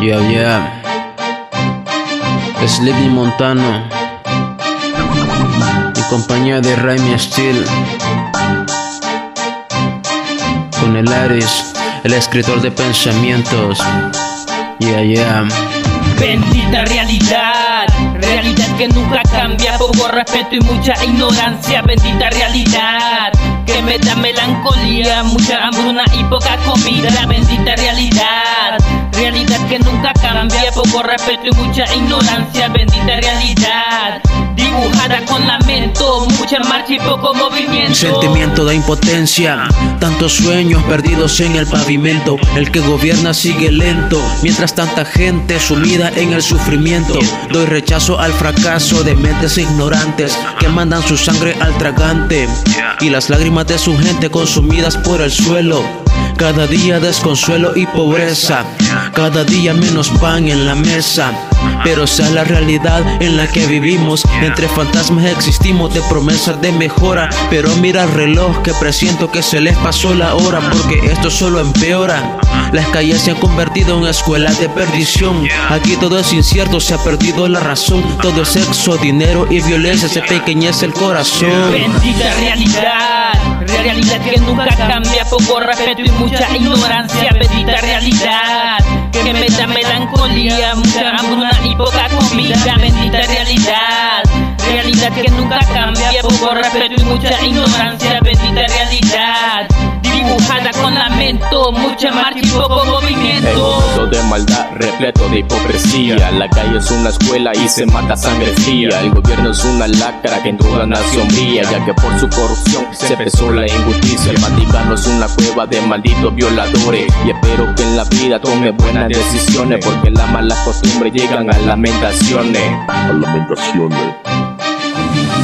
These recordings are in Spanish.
Yeah, yeah. Sleepy Montano. Y compañía de Raimi Steel. Con el Aris, el escritor de pensamientos. Yeah, yeah. Bendita realidad, realidad que nunca cambia, poco respeto y mucha ignorancia, bendita realidad que me da melancolía, mucha hambruna y poca comida, bendita realidad, realidad respeto y mucha ignorancia, bendita realidad dibujada con lamento, mucha marcha y poco movimiento. Sentimiento de impotencia, tantos sueños perdidos en el pavimento. El que gobierna sigue lento, mientras tanta gente sumida en el sufrimiento. Doy rechazo al fracaso de mentes ignorantes que mandan su sangre al tragante y las lágrimas de su gente consumidas por el suelo. Cada día desconsuelo y pobreza, cada día menos pan en la mesa. Pero sea la realidad en la que vivimos, entre fantasmas existimos de promesas de mejora. Pero mira el reloj que presiento que se les pasó la hora, porque esto solo empeora. Las calles se han convertido en escuelas de perdición. Aquí todo es incierto, se ha perdido la razón. Todo es sexo, dinero y violencia, se pequeñece el corazón. Bendita realidad, realidad que nunca cambia, poco respeto y mucha ignorancia. Bendita realidad que me da melancolía, mucha hambruna y poca comida. Bendita realidad, realidad que nunca cambia, poco respeto y mucha ignorancia. Bendita realidad dibujada con lamento, mucha marcha y poco movimiento. Maldad, repleto de hipocresía. La calle es una escuela y se mata sangre fría. El gobierno es una lacra que en toda nación brilla, ya que por su corrupción se pesó la injusticia. El Vaticano es una cueva de malditos violadores. Y espero que en la vida tome buenas decisiones, porque las malas costumbres llegan. A lamentaciones.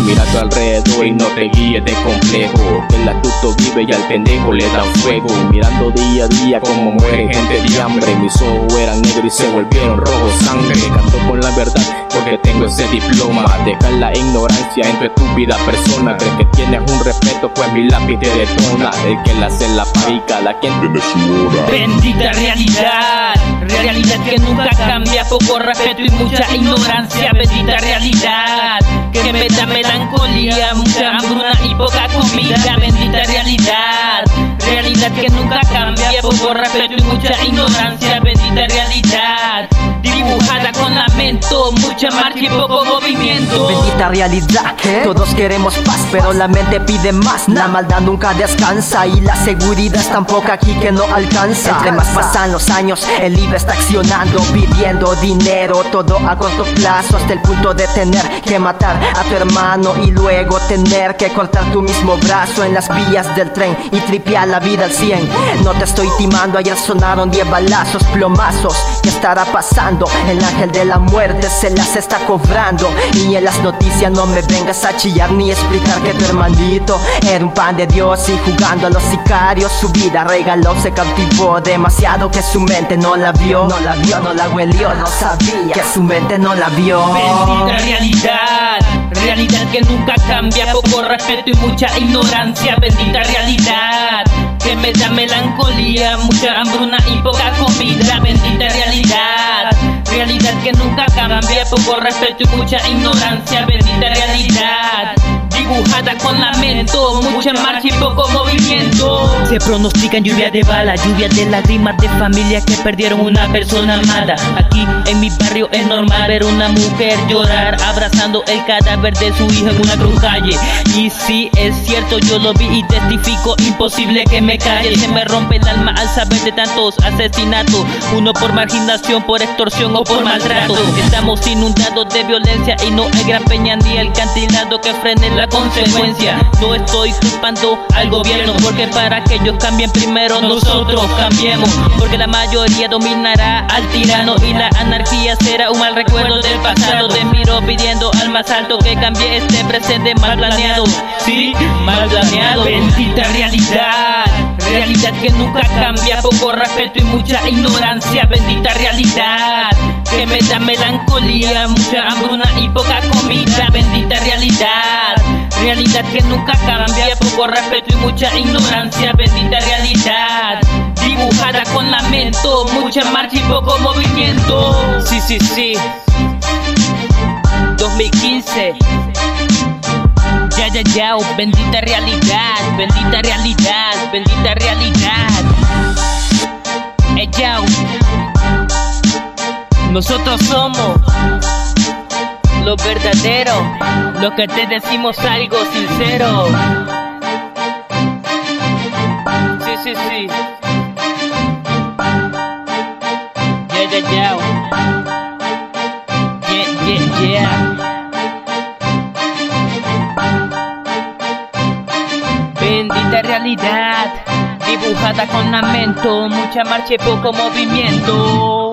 Mira a tu alrededor y no te guíes de complejo. El astuto vive y al pendejo le dan fuego. Mirando día a día como muere gente de hambre. Mis ojos eran negros y se volvieron rojos sangre. Canto con la verdad porque tengo ese diploma. Deja la ignorancia en tu estúpida persona. Crees que tienes un respeto, pues mi lápiz te detona. El que la hace la parica, la quien Tiene su hora. Bendita realidad, realidad que nunca cambia, poco respeto y mucha ignorancia. Bendita realidad que me da melancolía, mucha hambruna y poca comida. Bendita realidad, realidad que nunca cambia, poco respeto y mucha ignorancia. Bendita realidad dibujada con lamento, mucha marcha y poco movimiento. Bendita realidad, todos queremos paz, pero la mente pide más. La maldad nunca descansa y la seguridad es tan poca aquí que no alcanza. Entre más pasan los años, el libro está accionando, pidiendo dinero, todo a corto plazo, hasta el punto de tener que matar a tu hermano y luego tener que cortar tu mismo brazo en las vías del tren y tripear la vida al 100. No te estoy timando, ayer sonaron 10 balazos, plomazos. ¿Qué estará pasando? El ángel de la muerte se las está cobrando. Y en las noticias no me vengas a chillar ni explicar que tu hermanito era un pan de Dios y jugando a los sicarios. Su vida regaló, se cautivó demasiado que su mente no la vio. No la vio, no la huelió, no sabía que su mente no la vio. Bendita realidad, realidad que nunca cambia, poco respeto y mucha ignorancia. Bendita realidad que me da melancolía, mucha hambruna y poca comida. Bendita realidad, realidad que nunca cambia, poco respeto y mucha ignorancia. Bendita realidad dibujada con lamento, mucha marcha y poco movimiento. Se pronostican lluvia de bala, lluvia de lágrimas de familias que perdieron una persona amada. Aquí en mi barrio es normal ver una mujer llorar abrazando el cadáver de su hijo en una cruz calle. Y si es cierto, yo lo vi y testifico, imposible que me calle. Se me rompe el alma al saber de tantos asesinatos, uno por marginación, por extorsión o por maltrato. Estamos inundados de violencia y no hay gran peña ni el cantilado que frene la consecuencia. No estoy culpando al gobierno porque para que ellos cambien primero nosotros cambiemos. Porque la mayoría dominará al tirano y la anarquía será un mal recuerdo del pasado. Te miro pidiendo al más alto que cambie este presente mal planeado. Sí, mal planeado. Bendita realidad. Realidad que nunca cambia, poco respeto y mucha ignorancia. Bendita realidad que me da melancolía, mucha hambruna y poca comida. Bendita realidad, realidad que nunca cambia, poco respeto y mucha ignorancia. Bendita realidad dibujada con lamento, mucha marcha y poco movimiento. Sí, sí, sí. 2015. Ya, ya, ya, bendita realidad, bendita realidad, bendita realidad. Hey, ya. Nosotros somos los verdaderos, los que te decimos algo sincero. Sí, sí, sí. Yeah, yeah, yeah. Yeah, yeah, yeah. Bendita realidad, dibujada con lamento, mucha marcha y poco movimiento.